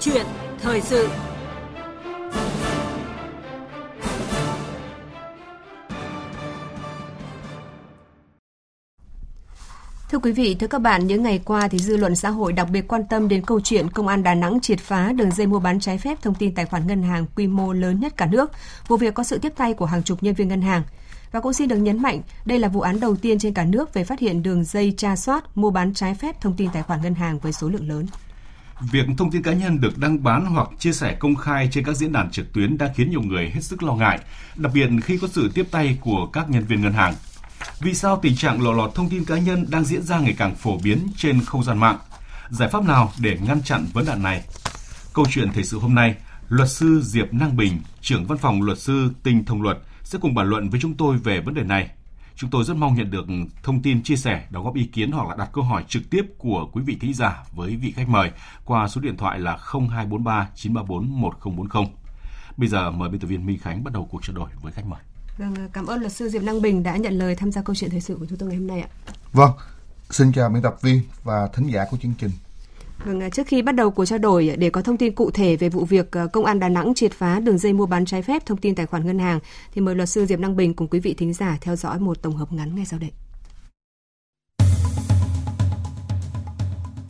chuyện thời sự Thưa quý vị, thưa các bạn, những ngày qua thì dư luận xã hội đặc biệt quan tâm đến câu chuyện công an Đà Nẵng triệt phá đường dây mua bán trái phép thông tin tài khoản ngân hàng quy mô lớn nhất cả nước. Vụ việc có sự tiếp tay của hàng chục nhân viên ngân hàng. Và cũng xin được nhấn mạnh, đây là vụ án đầu tiên trên cả nước về phát hiện đường dây tra soát mua bán trái phép thông tin tài khoản ngân hàng với số lượng lớn. Việc thông tin cá nhân được đăng bán hoặc chia sẻ công khai trên các diễn đàn trực tuyến đã khiến nhiều người hết sức lo ngại, đặc biệt khi có sự tiếp tay của các nhân viên ngân hàng. Vì sao tình trạng lộ lọt thông tin cá nhân đang diễn ra ngày càng phổ biến trên không gian mạng? Giải pháp nào để ngăn chặn vấn nạn này? Câu chuyện thời sự hôm nay, luật sư Diệp Năng Bình, trưởng văn phòng luật sư Tinh Thông Luật sẽ cùng bàn luận với chúng tôi về vấn đề này. Chúng tôi rất mong nhận được thông tin chia sẻ, đóng góp ý kiến hoặc là đặt câu hỏi trực tiếp của quý vị thính giả với vị khách mời qua số điện thoại là 0243 934 1040. Bây giờ mời biên tập viên Minh Khánh bắt đầu cuộc trao đổi với khách mời. Vâng, cảm ơn luật sư Diệp Năng Bình đã nhận lời tham gia câu chuyện thời sự của chúng tôi ngày hôm nay ạ. Vâng, xin chào biên tập viên và thính giả của chương trình. Vâng, à, trước khi bắt đầu cuộc trao đổi à, để có thông tin cụ thể về vụ việc à, công an Đà Nẵng triệt phá đường dây mua bán trái phép thông tin tài khoản ngân hàng thì mời luật sư Diệp Năng Bình cùng quý vị thính giả theo dõi một tổng hợp ngắn ngay sau đây.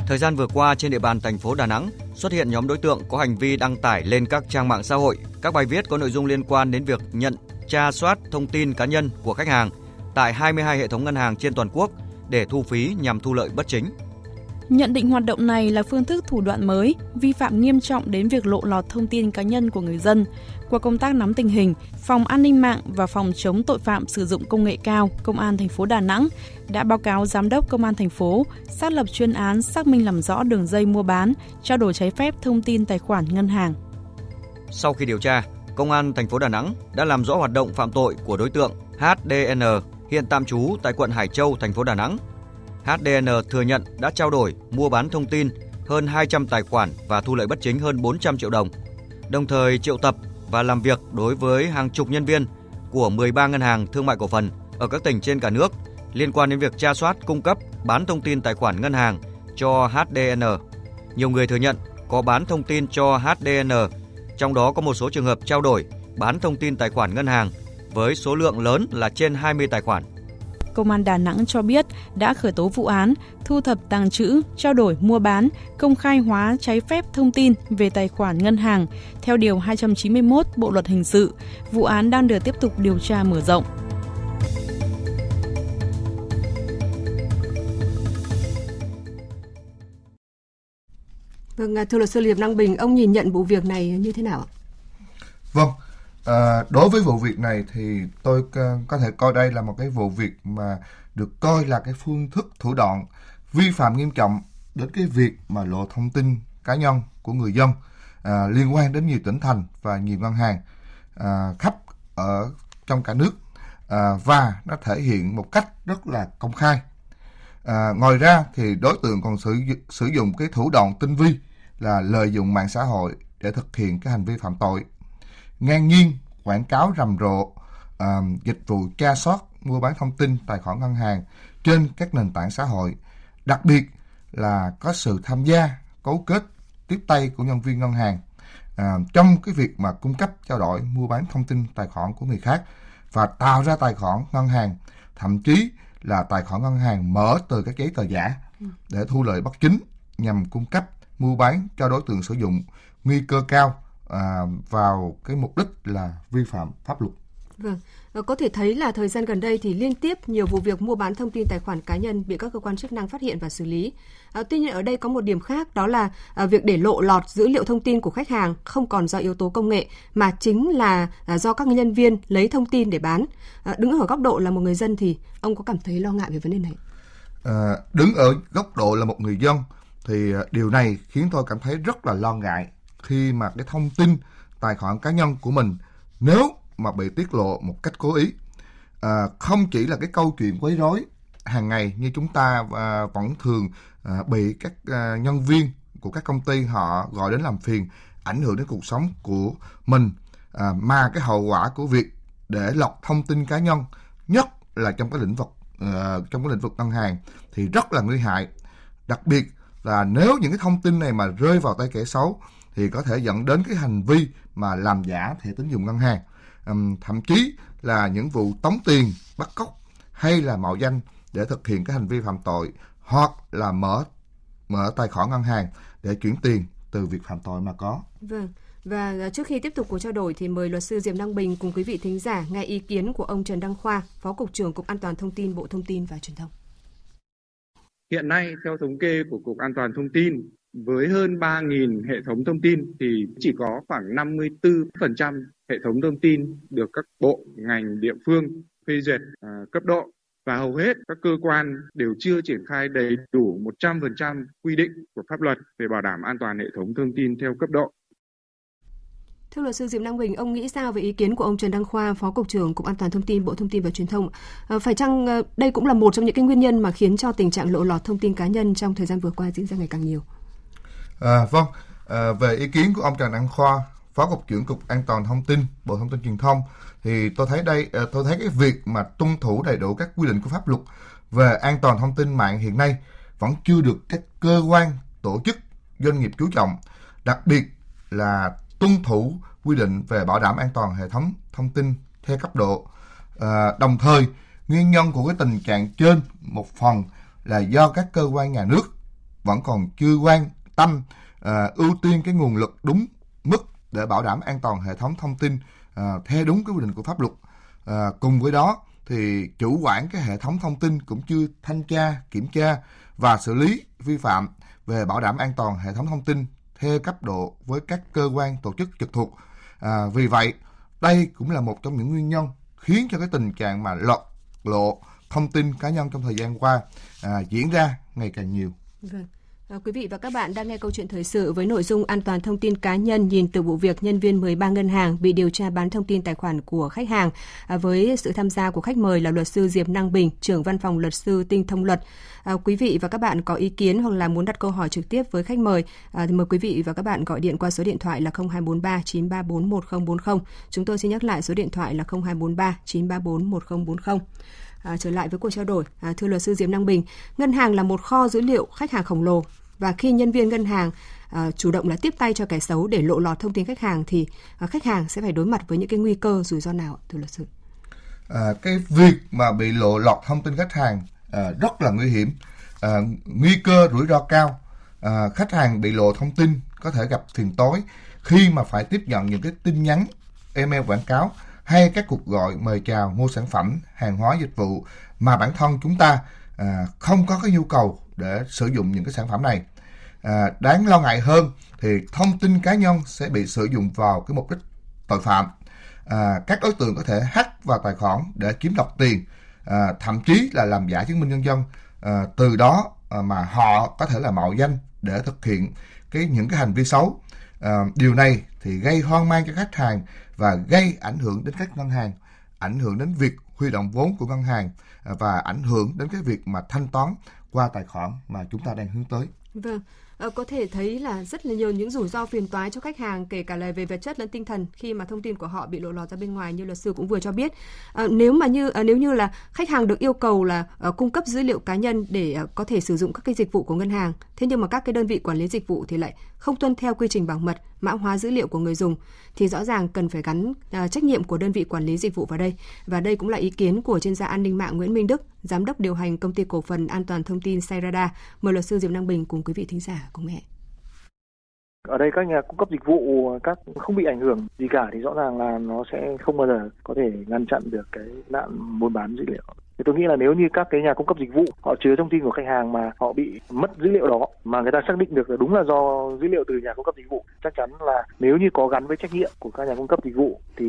Thời gian vừa qua trên địa bàn thành phố Đà Nẵng xuất hiện nhóm đối tượng có hành vi đăng tải lên các trang mạng xã hội các bài viết có nội dung liên quan đến việc nhận, tra soát thông tin cá nhân của khách hàng tại 22 hệ thống ngân hàng trên toàn quốc để thu phí nhằm thu lợi bất chính. Nhận định hoạt động này là phương thức thủ đoạn mới, vi phạm nghiêm trọng đến việc lộ lọt thông tin cá nhân của người dân. Qua công tác nắm tình hình, Phòng An ninh mạng và Phòng chống tội phạm sử dụng công nghệ cao, Công an thành phố Đà Nẵng đã báo cáo Giám đốc Công an thành phố xác lập chuyên án xác minh làm rõ đường dây mua bán, trao đổi trái phép thông tin tài khoản ngân hàng. Sau khi điều tra, Công an thành phố Đà Nẵng đã làm rõ hoạt động phạm tội của đối tượng HDN hiện tạm trú tại quận Hải Châu, thành phố Đà Nẵng HDN thừa nhận đã trao đổi, mua bán thông tin hơn 200 tài khoản và thu lợi bất chính hơn 400 triệu đồng. Đồng thời triệu tập và làm việc đối với hàng chục nhân viên của 13 ngân hàng thương mại cổ phần ở các tỉnh trên cả nước liên quan đến việc tra soát, cung cấp, bán thông tin tài khoản ngân hàng cho HDN. Nhiều người thừa nhận có bán thông tin cho HDN, trong đó có một số trường hợp trao đổi, bán thông tin tài khoản ngân hàng với số lượng lớn là trên 20 tài khoản. Công an Đà Nẵng cho biết đã khởi tố vụ án, thu thập tàng trữ, trao đổi mua bán, công khai hóa trái phép thông tin về tài khoản ngân hàng theo Điều 291 Bộ Luật Hình sự. Vụ án đang được tiếp tục điều tra mở rộng. Vâng, thưa luật sư Liệp Năng Bình, ông nhìn nhận vụ việc này như thế nào ạ? Vâng, À, đối với vụ việc này thì tôi có thể coi đây là một cái vụ việc mà được coi là cái phương thức thủ đoạn vi phạm nghiêm trọng đến cái việc mà lộ thông tin cá nhân của người dân à, liên quan đến nhiều tỉnh thành và nhiều ngân hàng à, khắp ở trong cả nước à, và nó thể hiện một cách rất là công khai. À, ngoài ra thì đối tượng còn sử sử dụng cái thủ đoạn tinh vi là lợi dụng mạng xã hội để thực hiện cái hành vi phạm tội ngang nhiên quảng cáo rầm rộ uh, dịch vụ tra soát mua bán thông tin tài khoản ngân hàng trên các nền tảng xã hội, đặc biệt là có sự tham gia cấu kết tiếp tay của nhân viên ngân hàng à, trong cái việc mà cung cấp trao đổi mua bán thông tin tài khoản của người khác và tạo ra tài khoản ngân hàng. Thậm chí là tài khoản ngân hàng mở từ các giấy tờ giả để thu lợi bất chính nhằm cung cấp mua bán cho đối tượng sử dụng nguy cơ cao à, vào cái mục đích là vi phạm pháp luật. Vâng, ờ, có thể thấy là thời gian gần đây thì liên tiếp nhiều vụ việc mua bán thông tin tài khoản cá nhân bị các cơ quan chức năng phát hiện và xử lý. À, tuy nhiên ở đây có một điểm khác đó là à, việc để lộ lọt dữ liệu thông tin của khách hàng không còn do yếu tố công nghệ mà chính là à, do các nhân viên lấy thông tin để bán. À, đứng ở góc độ là một người dân thì ông có cảm thấy lo ngại về vấn đề này? À, đứng ở góc độ là một người dân thì điều này khiến tôi cảm thấy rất là lo ngại khi mà cái thông tin tài khoản cá nhân của mình nếu mà bị tiết lộ một cách cố ý. À, không chỉ là cái câu chuyện quấy rối hàng ngày như chúng ta à, vẫn thường à, bị các à, nhân viên của các công ty họ gọi đến làm phiền ảnh hưởng đến cuộc sống của mình. À, mà cái hậu quả của việc để lọc thông tin cá nhân nhất là trong cái lĩnh vực à, trong cái lĩnh vực ngân hàng thì rất là nguy hại. Đặc biệt là nếu những cái thông tin này mà rơi vào tay kẻ xấu thì có thể dẫn đến cái hành vi mà làm giả thẻ tín dụng ngân hàng. Um, thậm chí là những vụ tống tiền, bắt cóc hay là mạo danh để thực hiện cái hành vi phạm tội hoặc là mở mở tài khoản ngân hàng để chuyển tiền từ việc phạm tội mà có. Vâng. Và trước khi tiếp tục cuộc trao đổi thì mời luật sư Diệp Năng Bình cùng quý vị thính giả nghe ý kiến của ông Trần Đăng Khoa, Phó Cục trưởng Cục An toàn Thông tin Bộ Thông tin và Truyền thông. Hiện nay, theo thống kê của Cục An toàn Thông tin, với hơn 3.000 hệ thống thông tin thì chỉ có khoảng 54% hệ thống thông tin được các bộ, ngành, địa phương phê duyệt à, cấp độ và hầu hết các cơ quan đều chưa triển khai đầy đủ 100% quy định của pháp luật về bảo đảm an toàn hệ thống thông tin theo cấp độ. Thưa luật sư Diệp Năng Bình, ông nghĩ sao về ý kiến của ông Trần Đăng Khoa, Phó Cục trưởng Cục An toàn Thông tin Bộ Thông tin và Truyền thông? À, phải chăng à, đây cũng là một trong những cái nguyên nhân mà khiến cho tình trạng lộ lọt thông tin cá nhân trong thời gian vừa qua diễn ra ngày càng nhiều? À, vâng, à, về ý kiến của ông Trần Đăng Khoa, Phó Cục trưởng Cục An toàn Thông tin, Bộ Thông tin Truyền thông, thì tôi thấy đây, à, tôi thấy cái việc mà tuân thủ đầy đủ các quy định của pháp luật về an toàn thông tin mạng hiện nay vẫn chưa được các cơ quan, tổ chức, doanh nghiệp chú trọng, đặc biệt là tuân thủ quy định về bảo đảm an toàn hệ thống thông tin theo cấp độ. À, đồng thời, nguyên nhân của cái tình trạng trên một phần là do các cơ quan nhà nước vẫn còn chưa quan tâm à, ưu tiên cái nguồn lực đúng mức để bảo đảm an toàn hệ thống thông tin à, theo đúng cái quy định của pháp luật. À, cùng với đó thì chủ quản cái hệ thống thông tin cũng chưa thanh tra, kiểm tra và xử lý vi phạm về bảo đảm an toàn hệ thống thông tin theo cấp độ với các cơ quan tổ chức trực thuộc. À, vì vậy, đây cũng là một trong những nguyên nhân khiến cho cái tình trạng mà lọt lộ thông tin cá nhân trong thời gian qua à, diễn ra ngày càng nhiều. Vâng. À, quý vị và các bạn đang nghe câu chuyện thời sự với nội dung an toàn thông tin cá nhân nhìn từ vụ việc nhân viên 13 ngân hàng bị điều tra bán thông tin tài khoản của khách hàng à, với sự tham gia của khách mời là luật sư Diệp Năng Bình, trưởng văn phòng luật sư Tinh Thông Luật. À, quý vị và các bạn có ý kiến hoặc là muốn đặt câu hỏi trực tiếp với khách mời thì mời quý vị và các bạn gọi điện qua số điện thoại là 0243 934 1040. Chúng tôi xin nhắc lại số điện thoại là 0243 934 1040. À, trở lại với cuộc trao đổi, à, thưa luật sư Diệp Năng Bình, ngân hàng là một kho dữ liệu khách hàng khổng lồ và khi nhân viên ngân hàng uh, chủ động là tiếp tay cho kẻ xấu để lộ lọt thông tin khách hàng thì uh, khách hàng sẽ phải đối mặt với những cái nguy cơ rủi ro nào thưa luật sư? À, cái việc mà bị lộ lọt thông tin khách hàng à, rất là nguy hiểm, à, nguy cơ rủi ro cao. À, khách hàng bị lộ thông tin có thể gặp phiền tối khi mà phải tiếp nhận những cái tin nhắn, email quảng cáo hay các cuộc gọi mời chào mua sản phẩm, hàng hóa dịch vụ mà bản thân chúng ta à, không có cái nhu cầu để sử dụng những cái sản phẩm này. À, đáng lo ngại hơn thì thông tin cá nhân sẽ bị sử dụng vào cái mục đích tội phạm. À, các đối tượng có thể hack vào tài khoản để chiếm đoạt tiền, à, thậm chí là làm giả chứng minh nhân dân. À, từ đó à, mà họ có thể là mạo danh để thực hiện cái những cái hành vi xấu. À, điều này thì gây hoang mang cho khách hàng và gây ảnh hưởng đến các ngân hàng, ảnh hưởng đến việc huy động vốn của ngân hàng à, và ảnh hưởng đến cái việc mà thanh toán qua tài khoản mà chúng ta đang hướng tới. Vâng, ờ, có thể thấy là rất là nhiều những rủi ro phiền toái cho khách hàng kể cả là về vật chất lẫn tinh thần khi mà thông tin của họ bị lộ lọt ra bên ngoài như luật sư cũng vừa cho biết. À, nếu mà như à, nếu như là khách hàng được yêu cầu là à, cung cấp dữ liệu cá nhân để à, có thể sử dụng các cái dịch vụ của ngân hàng, thế nhưng mà các cái đơn vị quản lý dịch vụ thì lại không tuân theo quy trình bảo mật, mã hóa dữ liệu của người dùng thì rõ ràng cần phải gắn à, trách nhiệm của đơn vị quản lý dịch vụ vào đây. Và đây cũng là ý kiến của chuyên gia an ninh mạng Nguyễn Minh Đức, giám đốc điều hành công ty cổ phần an toàn thông tin Sairada. Mời luật sư Diệp Năng Bình cùng quý vị thính giả cùng nghe. Ở đây các nhà cung cấp dịch vụ các không bị ảnh hưởng gì cả thì rõ ràng là nó sẽ không bao giờ có thể ngăn chặn được cái nạn buôn bán dữ liệu. Thì tôi nghĩ là nếu như các cái nhà cung cấp dịch vụ, họ chứa thông tin của khách hàng mà họ bị mất dữ liệu đó, mà người ta xác định được là đúng là do dữ liệu từ nhà cung cấp dịch vụ, chắc chắn là nếu như có gắn với trách nhiệm của các nhà cung cấp dịch vụ, thì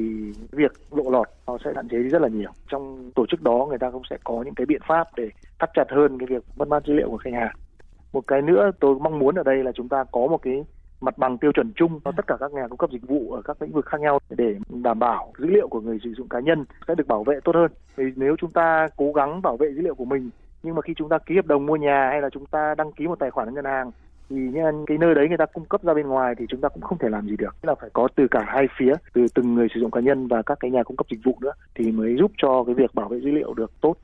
việc lộ lọt nó sẽ hạn chế đi rất là nhiều. Trong tổ chức đó, người ta cũng sẽ có những cái biện pháp để thắt chặt hơn cái việc mất mát dữ liệu của khách hàng. Một cái nữa tôi mong muốn ở đây là chúng ta có một cái mặt bằng tiêu chuẩn chung cho tất cả các nhà cung cấp dịch vụ ở các lĩnh vực khác nhau để đảm bảo dữ liệu của người sử dụng cá nhân sẽ được bảo vệ tốt hơn. Vì nếu chúng ta cố gắng bảo vệ dữ liệu của mình nhưng mà khi chúng ta ký hợp đồng mua nhà hay là chúng ta đăng ký một tài khoản ngân hàng thì nhân cái nơi đấy người ta cung cấp ra bên ngoài thì chúng ta cũng không thể làm gì được. Là phải có từ cả hai phía từ từng người sử dụng cá nhân và các cái nhà cung cấp dịch vụ nữa thì mới giúp cho cái việc bảo vệ dữ liệu được tốt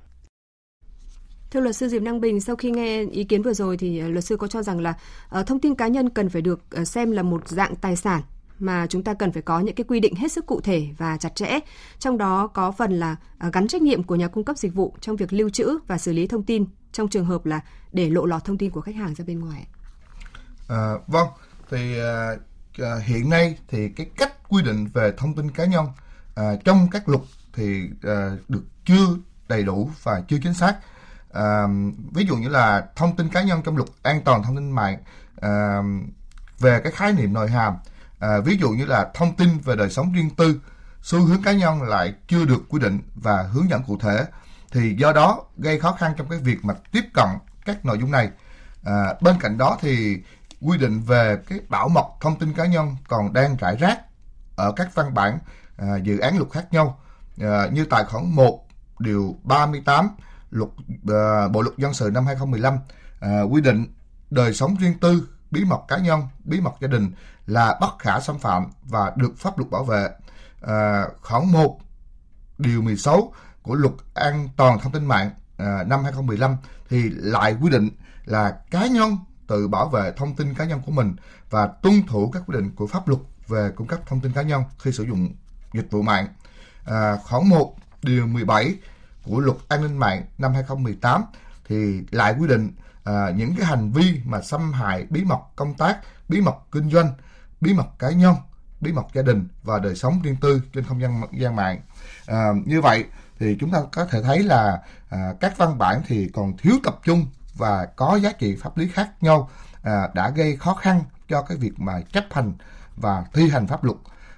Thưa luật sư Diệp Năng Bình, sau khi nghe ý kiến vừa rồi thì ờ, luật sư có cho rằng là ờ, thông tin cá nhân cần phải được ờ, xem là một dạng tài sản mà chúng ta cần phải có những cái quy định hết sức cụ thể và chặt chẽ. Trong đó có phần là gắn trách nhiệm của nhà cung cấp dịch vụ trong việc lưu trữ và xử lý thông tin trong trường hợp là để lộ lọt thông tin của khách hàng ra bên ngoài. À, vâng, thì à, hiện nay thì cái cách quy định về thông tin cá nhân à, trong các luật thì à, được chưa đầy đủ và chưa chính xác. À, ví dụ như là thông tin cá nhân trong luật an toàn thông tin mạng à, về cái khái niệm nội hàm à, ví dụ như là thông tin về đời sống riêng tư xu hướng cá nhân lại chưa được quy định và hướng dẫn cụ thể thì do đó gây khó khăn trong cái việc mà tiếp cận các nội dung này. À, bên cạnh đó thì quy định về cái bảo mật thông tin cá nhân còn đang rải rác ở các văn bản à, dự án luật khác nhau à, như tài khoản 1 điều 38 luật uh, Bộ luật dân sự năm 2015 uh, ờ, quy định đời sống riêng tư, bí mật cá nhân, bí mật gia đình là bất khả xâm phạm và được pháp luật bảo vệ. Ờ, uh, khoản 1 điều 16 của luật an toàn thông tin mạng uh, năm 2015 thì lại quy định là cá nhân tự bảo vệ thông tin cá nhân của mình và tuân thủ các quy định của pháp luật về cung cấp thông tin cá nhân khi sử dụng dịch vụ mạng. À, khoảng 1 điều 17 của luật an ninh mạng năm 2018 thì lại quy định à, những cái hành vi mà xâm hại bí mật công tác, bí mật kinh doanh, bí mật cá nhân, bí mật gia đình và đời sống riêng tư trên không gian gian mạng. À, như vậy thì chúng ta có thể thấy là à, các văn bản thì còn thiếu tập trung và có giá trị pháp lý khác nhau à, đã gây khó khăn cho cái việc mà chấp hành và thi hành pháp luật.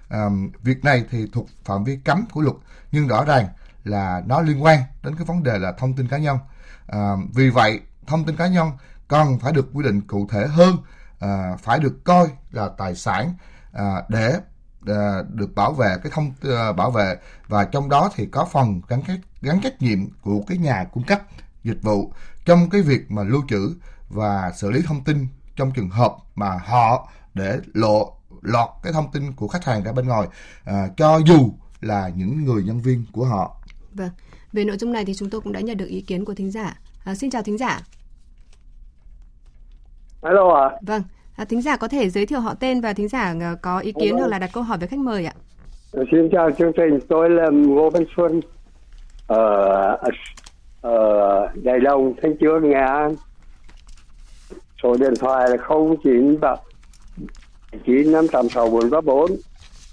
À, việc này thì thuộc phạm vi cấm của luật nhưng rõ ràng là nó liên quan đến cái vấn đề là thông tin cá nhân. À, vì vậy, thông tin cá nhân cần phải được quy định cụ thể hơn, à, phải được coi là tài sản à, để à, được bảo vệ cái thông à, bảo vệ. Và trong đó thì có phần gắn kết gắn trách nhiệm của cái nhà cung cấp dịch vụ trong cái việc mà lưu trữ và xử lý thông tin trong trường hợp mà họ để lộ lọt cái thông tin của khách hàng ra bên ngoài. À, cho dù là những người nhân viên của họ. Vâng, về nội dung này thì chúng tôi cũng đã nhận được ý kiến của thính giả. À, xin chào thính giả. Alo ạ. À. Vâng, à, thính giả có thể giới thiệu họ tên và thính giả à, có ý kiến Hello. hoặc là đặt câu hỏi với khách mời ạ. Ờ, xin chào chương trình, tôi là Ngô Văn Xuân ở ở Đài Đông, Thanh Trương, Nghệ An. Số điện thoại là 09 chín năm tám sáu bốn ba bốn.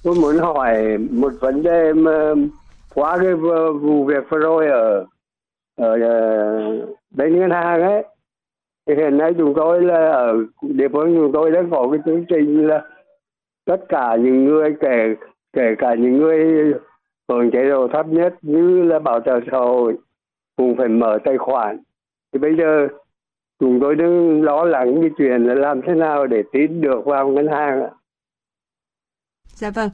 Tôi muốn hỏi một vấn đề mà qua cái vụ việc vừa rồi ở ở ờ, bên ngân hàng ấy, thì hiện nay chúng tôi là ở địa phương chúng tôi đã có cái chương trình là tất cả những người, kể kể cả những người hưởng chế độ thấp nhất như là bảo trợ xã hội cũng phải mở tài khoản thì bây giờ chúng tôi đang lo lắng cái chuyện là làm thế nào để tín được vào ngân hàng Dạ vâng.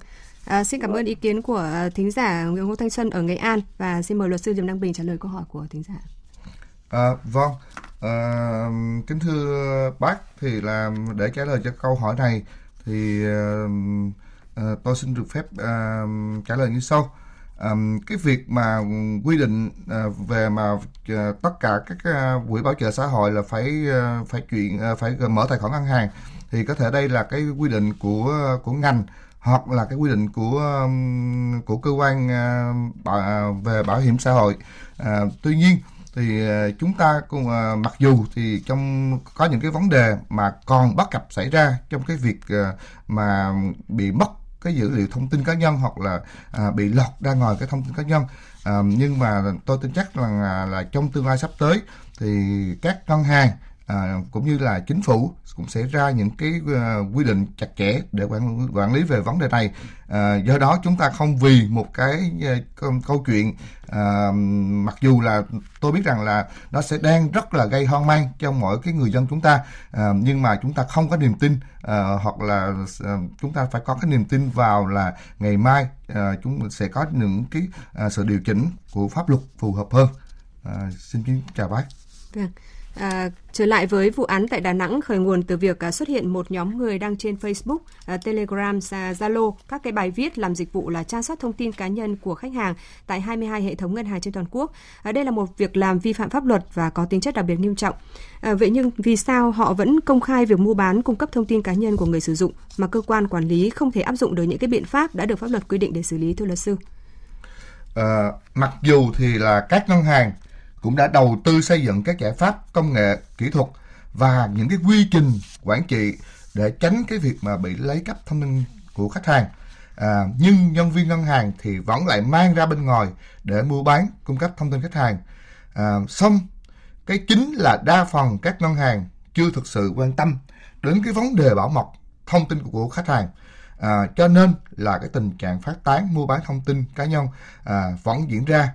À, xin cảm ơn ý kiến của à, thính giả Nguyễn Ngô Thanh Xuân ở Nghệ An và xin mời luật sư Diệp Đăng Bình trả lời câu hỏi của thính giả. À, vâng, à, kính thưa bác thì là để trả lời cho câu hỏi này thì à, à, tôi xin được phép à, trả lời như sau. À, cái việc mà quy định à, về mà à, tất cả các à, quỹ bảo trợ xã hội là phải à, phải chuyện à, phải mở tài khoản ngân hàng thì có thể đây là cái quy định của à, của ngành hoặc là cái quy định của um, của cơ quan à, bảo, à, về bảo hiểm xã hội. À, tuy nhiên thì à, chúng ta cũng mặc dù thì trong có những cái vấn đề mà còn bất cập xảy ra trong cái việc mà bị mất cái dữ liệu thông tin cá nhân hoặc là à, bị lọt ra ngoài cái thông tin cá nhân. À, nhưng mà tôi tin chắc là là trong tương lai sắp tới thì các ngân hàng à, cũng như là chính phủ cũng sẽ ra những cái uh, quy định chặt chẽ để quản quản lý về vấn đề này à, do đó chúng ta không vì một cái uh, câu, chuyện à, mặc dù là tôi biết rằng là nó sẽ đang rất là gây hoang mang cho mỗi cái người dân chúng ta à, nhưng mà chúng ta không có niềm tin à, hoặc là à, chúng ta phải có cái niềm tin vào là ngày mai à, chúng sẽ có những cái à, sự điều chỉnh của pháp luật phù hợp hơn À, xin kính chào bác. Vâng. À, trở lại với vụ án tại Đà Nẵng khởi nguồn từ việc à, xuất hiện một nhóm người đăng trên Facebook, à, Telegram, à, Zalo các cái bài viết làm dịch vụ là tra soát thông tin cá nhân của khách hàng tại 22 hệ thống ngân hàng trên toàn quốc. À, đây là một việc làm vi phạm pháp luật và có tính chất đặc biệt nghiêm trọng. À, vậy nhưng vì sao họ vẫn công khai việc mua bán cung cấp thông tin cá nhân của người sử dụng mà cơ quan quản lý không thể áp dụng được những cái biện pháp đã được pháp luật quy định để xử lý thưa luật sư? À, mặc dù thì là các ngân hàng cũng đã đầu tư xây dựng các giải pháp công nghệ kỹ thuật và những cái quy trình quản trị để tránh cái việc mà bị lấy cắp thông tin của khách hàng. À, nhưng nhân viên ngân hàng thì vẫn lại mang ra bên ngoài để mua bán cung cấp thông tin khách hàng. À, xong cái chính là đa phần các ngân hàng chưa thực sự quan tâm đến cái vấn đề bảo mật thông tin của khách hàng. À, cho nên là cái tình trạng phát tán mua bán thông tin cá nhân à, vẫn diễn ra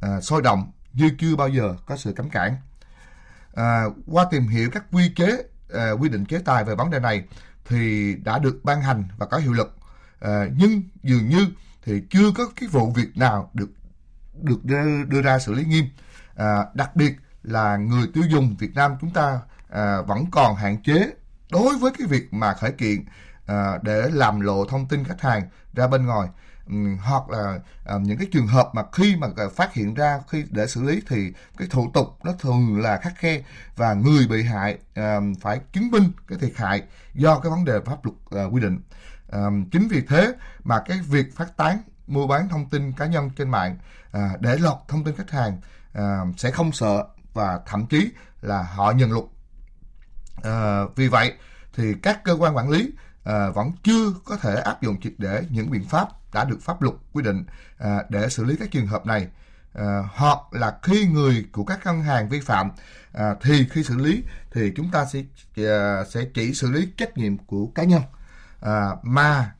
à, sôi động như chưa bao giờ có sự cấm cản. À, qua tìm hiểu các quy chế, à, quy định chế tài về vấn đề này thì đã được ban hành và có hiệu lực. À, nhưng dường như thì chưa có cái vụ việc nào được được đưa, đưa ra xử lý nghiêm. À, đặc biệt là người tiêu dùng Việt Nam chúng ta à, vẫn còn hạn chế đối với cái việc mà khởi kiện à, để làm lộ thông tin khách hàng ra bên ngoài hoặc là ờ, những cái trường hợp mà khi mà ờ, phát hiện ra khi để xử lý thì cái thủ tục nó thường là khắc khe và người bị hại phải chứng minh cái thiệt hại do cái vấn đề pháp luật ờ, quy định. Chính vì thế mà cái việc phát tán mua bán thông tin cá nhân trên mạng à, để lọt thông tin khách hàng à, sẽ không sợ và thậm chí là họ nhận luật. À, vì vậy thì các cơ quan quản lý à, vẫn chưa có thể áp dụng triệt để những biện pháp đã được pháp luật quy định à, để xử lý các trường hợp này. À, hoặc là khi người của các ngân hàng vi phạm à, thì khi xử lý thì chúng ta sẽ à, sẽ chỉ xử lý trách nhiệm của cá nhân. À, mà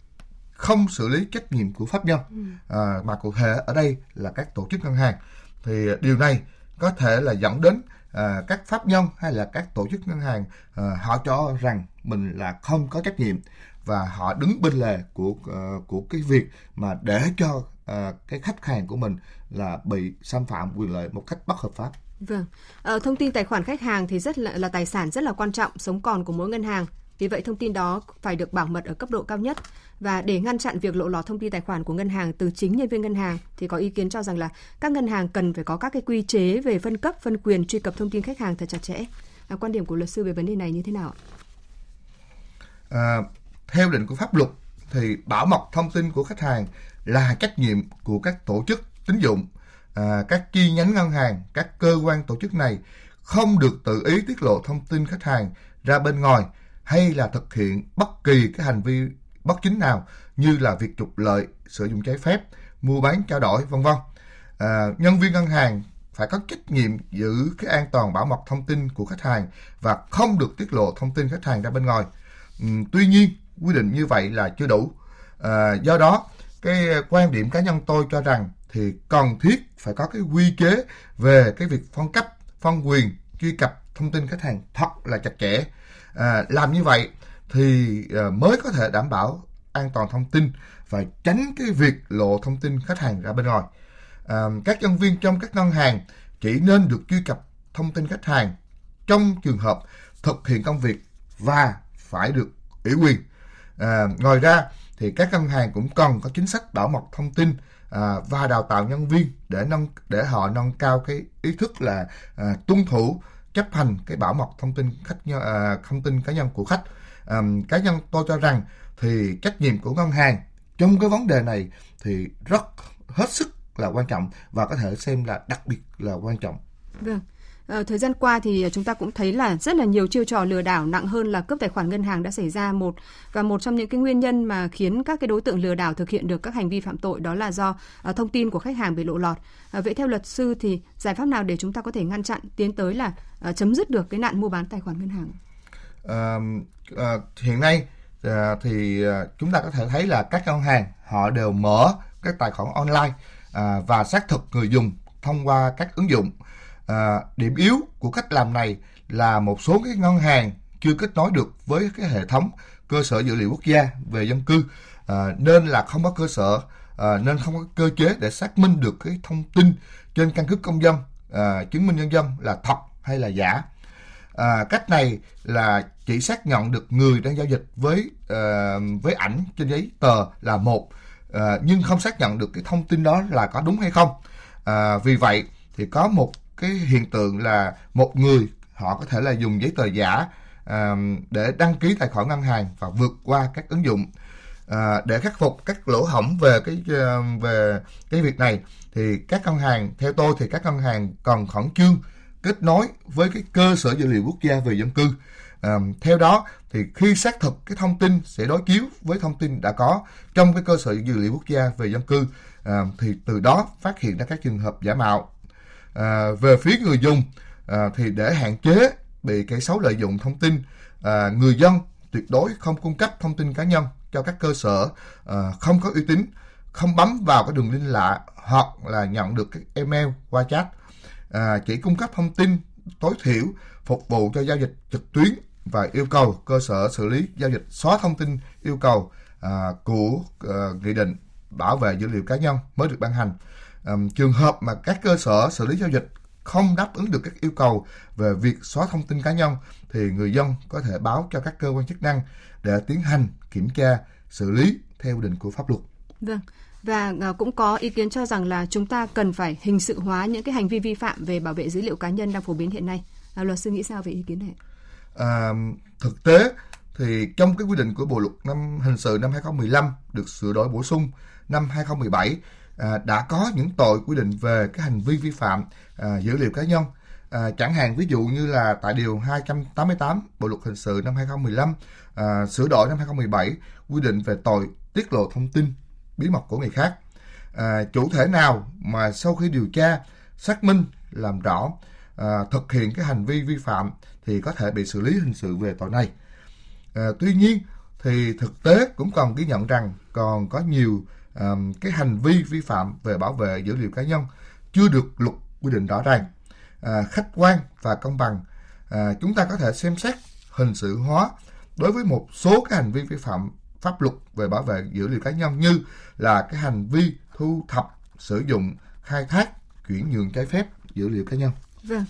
không xử lý trách nhiệm của pháp nhân. À, mà cụ thể ở đây là các tổ chức ngân hàng. Thì điều này có thể là dẫn đến à, các pháp nhân hay là các tổ chức ngân hàng à, họ cho rằng mình là không có trách nhiệm và họ đứng bên lề của uh, của cái việc mà để cho uh, cái khách hàng của mình là bị xâm phạm quyền lợi một cách bất hợp pháp. Vâng, à, thông tin tài khoản khách hàng thì rất là, là tài sản rất là quan trọng sống còn của mỗi ngân hàng. Vì vậy thông tin đó phải được bảo mật ở cấp độ cao nhất và để ngăn chặn việc lộ lọt thông tin tài khoản của ngân hàng từ chính nhân viên ngân hàng thì có ý kiến cho rằng là các ngân hàng cần phải có các cái quy chế về phân cấp phân quyền truy cập thông tin khách hàng thật chặt chẽ. À, quan điểm của luật sư về vấn đề này như thế nào ạ? À, theo định của pháp luật thì bảo mật thông tin của khách hàng là trách nhiệm của các tổ chức tín dụng, à, các chi nhánh ngân hàng, các cơ quan tổ chức này không được tự ý tiết lộ thông tin khách hàng ra bên ngoài hay là thực hiện bất kỳ cái hành vi bất chính nào như là việc trục lợi, sử dụng trái phép, mua bán trao đổi, vân vân. À, nhân viên ngân hàng phải có trách nhiệm giữ cái an toàn bảo mật thông tin của khách hàng và không được tiết lộ thông tin khách hàng ra bên ngoài. Ừ, tuy nhiên, quy định như vậy là chưa đủ. À, do đó, cái quan điểm cá nhân tôi cho rằng thì cần thiết phải có cái quy chế về cái việc phân cấp, phân quyền, truy cập thông tin khách hàng thật là chặt chẽ. À, làm như vậy thì à, mới có thể đảm bảo an toàn thông tin và tránh cái việc lộ thông tin khách hàng ra bên ngoài. À, các nhân viên trong các ngân hàng chỉ nên được truy cập thông tin khách hàng trong trường hợp thực hiện công việc và phải được ủy quyền À, ngoài ra thì các ngân hàng cũng cần có chính sách bảo mật thông tin à, và đào tạo nhân viên để nâng để họ nâng cao cái ý thức là à, tuân thủ chấp hành cái bảo mật thông tin khách à, thông tin cá nhân của khách à, cá nhân tôi cho rằng thì trách nhiệm của ngân hàng trong cái vấn đề này thì rất hết sức là quan trọng và có thể xem là đặc biệt là quan trọng. Vâng. Ờ, thời gian qua thì ờ, chúng ta cũng thấy là rất là nhiều chiêu trò lừa đảo nặng hơn là cướp tài khoản ngân hàng đã xảy ra một và một trong những cái nguyên nhân mà khiến các cái đối tượng lừa đảo thực hiện được các hành vi phạm tội đó là do ờ, thông tin của khách hàng bị lộ lọt. Uh, vậy theo luật sư thì giải pháp nào để chúng ta có thể ngăn chặn tiến tới là chấm dứt được cái nạn mua bán tài khoản ngân hàng? À, hiện nay thì chúng ta có thể thấy là các ngân hàng họ đều mở các tài khoản online và xác thực người dùng thông qua các ứng dụng À, điểm yếu của cách làm này là một số cái ngân hàng chưa kết nối được với cái hệ thống cơ sở dữ liệu quốc gia về dân cư à, nên là không có cơ sở à, nên không có cơ chế để xác minh được cái thông tin trên căn cước công dân à, chứng minh nhân dân là thật hay là giả. À, cách này là chỉ xác nhận được người đang giao dịch với à, với ảnh trên giấy tờ là một à, nhưng không xác nhận được cái thông tin đó là có đúng hay không. À, vì vậy thì có một cái hiện tượng là một người họ có thể là dùng giấy tờ giả à, để đăng ký tài khoản ngân hàng và vượt qua các ứng dụng à, để khắc phục các lỗ hổng về cái à, về cái việc này. Thì các ngân hàng theo tôi thì các ngân hàng còn khẩn trương kết nối với cái cơ sở dữ liệu quốc gia về dân cư. À, theo đó thì khi xác thực cái thông tin sẽ đối chiếu với thông tin đã có trong cái cơ sở dữ liệu quốc gia về dân cư à, thì từ đó phát hiện ra các trường hợp giả mạo à, về phía người dùng à, thì để hạn chế bị kẻ xấu lợi dụng thông tin à, người dân tuyệt đối không cung cấp thông tin cá nhân cho các cơ sở à, không có uy tín không bấm vào cái đường link lạ hoặc là nhận được các email qua chat à, chỉ cung cấp thông tin tối thiểu phục vụ cho giao dịch trực tuyến và yêu cầu cơ sở xử lý giao dịch xóa thông tin yêu cầu à, của à, nghị định bảo vệ dữ liệu cá nhân mới được ban hành. Trường hợp mà các cơ sở xử lý giao dịch không đáp ứng được các yêu cầu về việc xóa thông tin cá nhân thì người dân có thể báo cho các cơ quan chức năng để tiến hành kiểm tra, xử lý theo quy định của pháp luật. Vâng. Và à, cũng có ý kiến cho rằng là chúng ta cần phải hình sự hóa những cái hành vi vi phạm về bảo vệ dữ liệu cá nhân đang phổ biến hiện nay. À, luật sư nghĩ sao về ý kiến này? À, thực tế thì trong cái quy định của Bộ luật năm hình sự năm 2015 được sửa đổi bổ sung năm 2017 à, đã có những tội quy định về cái hành vi vi phạm à, dữ liệu cá nhân. À, chẳng hạn ví dụ như là tại điều 288 Bộ luật hình sự năm 2015 à, sửa đổi năm 2017 quy định về tội tiết lộ thông tin bí mật của người khác. À, chủ thể nào mà sau khi điều tra, xác minh, làm rõ, à, thực hiện cái hành vi vi phạm thì có thể bị xử lý hình sự về tội này. À, tuy nhiên thì thực tế cũng còn ghi nhận rằng còn có nhiều um, cái hành vi vi phạm về bảo vệ dữ liệu cá nhân chưa được luật quy định rõ ràng, à, khách quan và công bằng. À, chúng ta có thể xem xét hình sự hóa đối với một số cái hành vi vi phạm pháp luật về bảo vệ dữ liệu cá nhân như là cái hành vi thu thập, sử dụng, khai thác, chuyển nhượng trái phép dữ liệu cá nhân. Vâng.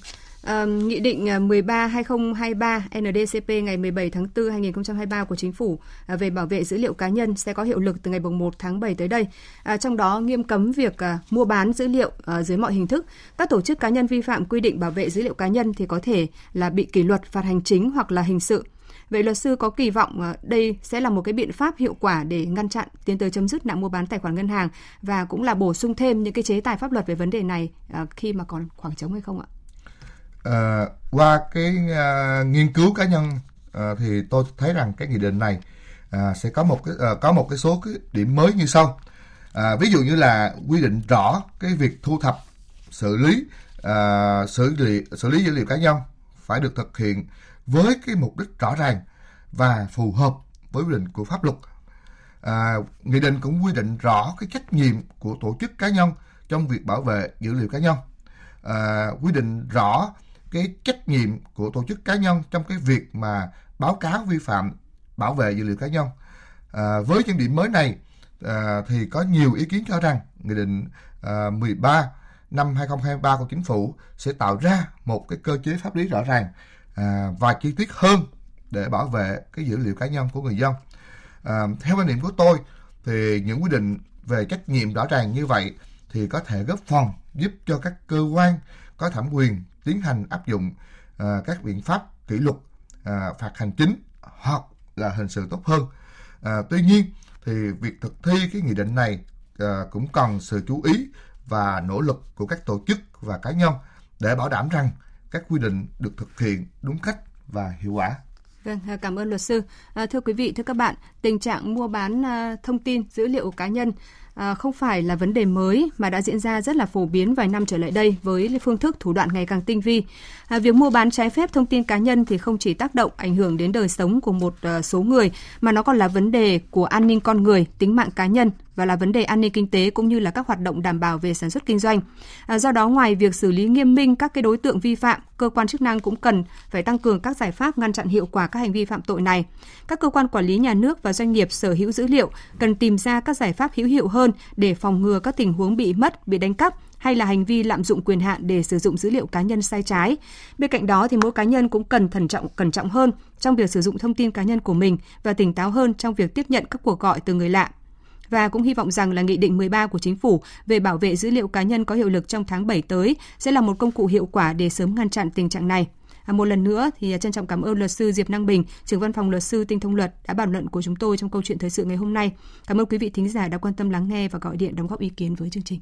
À, Nghị định ờ, 13-2023 NDCP ngày 17 tháng 4 2023 của Chính phủ ờ, về bảo vệ dữ liệu cá nhân sẽ có hiệu lực từ ngày 1 tháng 7 tới đây. À, trong đó nghiêm cấm việc à, mua bán dữ liệu à, dưới mọi hình thức. Các tổ chức cá nhân vi phạm quy định bảo vệ dữ liệu cá nhân thì có thể là bị kỷ luật, phạt hành chính hoặc là hình sự. Vậy luật sư có kỳ vọng đây sẽ là một cái biện pháp hiệu quả để ngăn chặn tiến tới chấm dứt nạn mua bán tài khoản ngân hàng và cũng là bổ sung thêm những cái chế tài pháp luật về vấn đề này khi mà còn khoảng trống hay không ạ? À, qua cái à, nghiên cứu cá nhân à, thì tôi thấy rằng cái nghị định này à, sẽ có một cái à, có một cái số cái điểm mới như sau. À, ví dụ như là quy định rõ cái việc thu thập, xử lý, à, xử lý xử lý dữ liệu cá nhân phải được thực hiện với cái mục đích rõ ràng và phù hợp với quy định của pháp luật. À, nghị định cũng quy định rõ cái trách nhiệm của tổ chức cá nhân trong việc bảo vệ dữ liệu cá nhân. À, quy định rõ cái trách nhiệm của tổ chức cá nhân trong cái việc mà báo cáo vi phạm bảo vệ dữ liệu cá nhân. À, với những điểm mới này à, thì có nhiều ý kiến cho rằng nghị định à, 13 năm 2023 của chính phủ sẽ tạo ra một cái cơ chế pháp lý rõ ràng à, và chi tiết hơn để bảo vệ cái dữ liệu cá nhân của người dân. À, theo quan điểm của tôi thì những quy định về trách nhiệm rõ ràng như vậy thì có thể góp phần giúp cho các cơ quan có thẩm quyền tiến hành áp dụng à, các biện pháp kỷ luật à, phạt hành chính hoặc là hình sự tốt hơn. À, tuy nhiên thì việc thực thi cái nghị định này à, cũng cần sự chú ý và nỗ lực của các tổ chức và cá nhân để bảo đảm rằng các quy định được thực hiện đúng cách và hiệu quả. Vâng, cảm ơn luật sư. À, thưa quý vị, thưa các bạn, tình trạng mua bán à, thông tin dữ liệu cá nhân à, không phải là vấn đề mới mà đã diễn ra rất là phổ biến vài năm trở lại đây với phương thức thủ đoạn ngày càng tinh vi. À, việc mua bán trái phép thông tin cá nhân thì không chỉ tác động ảnh hưởng đến đời sống của một ờ, số người mà nó còn là vấn đề của an ninh con người, tính mạng cá nhân và là vấn đề an ninh kinh tế cũng như là các hoạt động đảm bảo về sản xuất kinh doanh. À, do đó ngoài việc xử lý nghiêm minh các cái đối tượng vi phạm, cơ quan chức năng cũng cần phải tăng cường các giải pháp ngăn chặn hiệu quả các hành vi phạm tội này. Các cơ quan quản lý nhà nước và doanh nghiệp sở hữu dữ liệu cần tìm ra các giải pháp hữu hiệu hơn để phòng ngừa các tình huống bị mất, bị đánh cắp hay là hành vi lạm dụng quyền hạn để sử dụng dữ liệu cá nhân sai trái. Bên cạnh đó thì mỗi cá nhân cũng cần thận trọng cẩn trọng hơn trong việc sử dụng thông tin cá nhân của mình và tỉnh táo hơn trong việc tiếp nhận các cuộc gọi từ người lạ và cũng hy vọng rằng là Nghị định 13 của Chính phủ về bảo vệ dữ liệu cá nhân có hiệu lực trong tháng 7 tới sẽ là một công cụ hiệu quả để sớm ngăn chặn tình trạng này. À, một lần nữa thì trân trọng cảm ơn luật sư Diệp Năng Bình, trưởng văn phòng luật sư Tinh thông luật đã bàn luận của chúng tôi trong câu chuyện thời sự ngày hôm nay. Cảm ơn quý vị thính giả đã quan tâm lắng nghe và gọi điện đóng góp ý kiến với chương trình.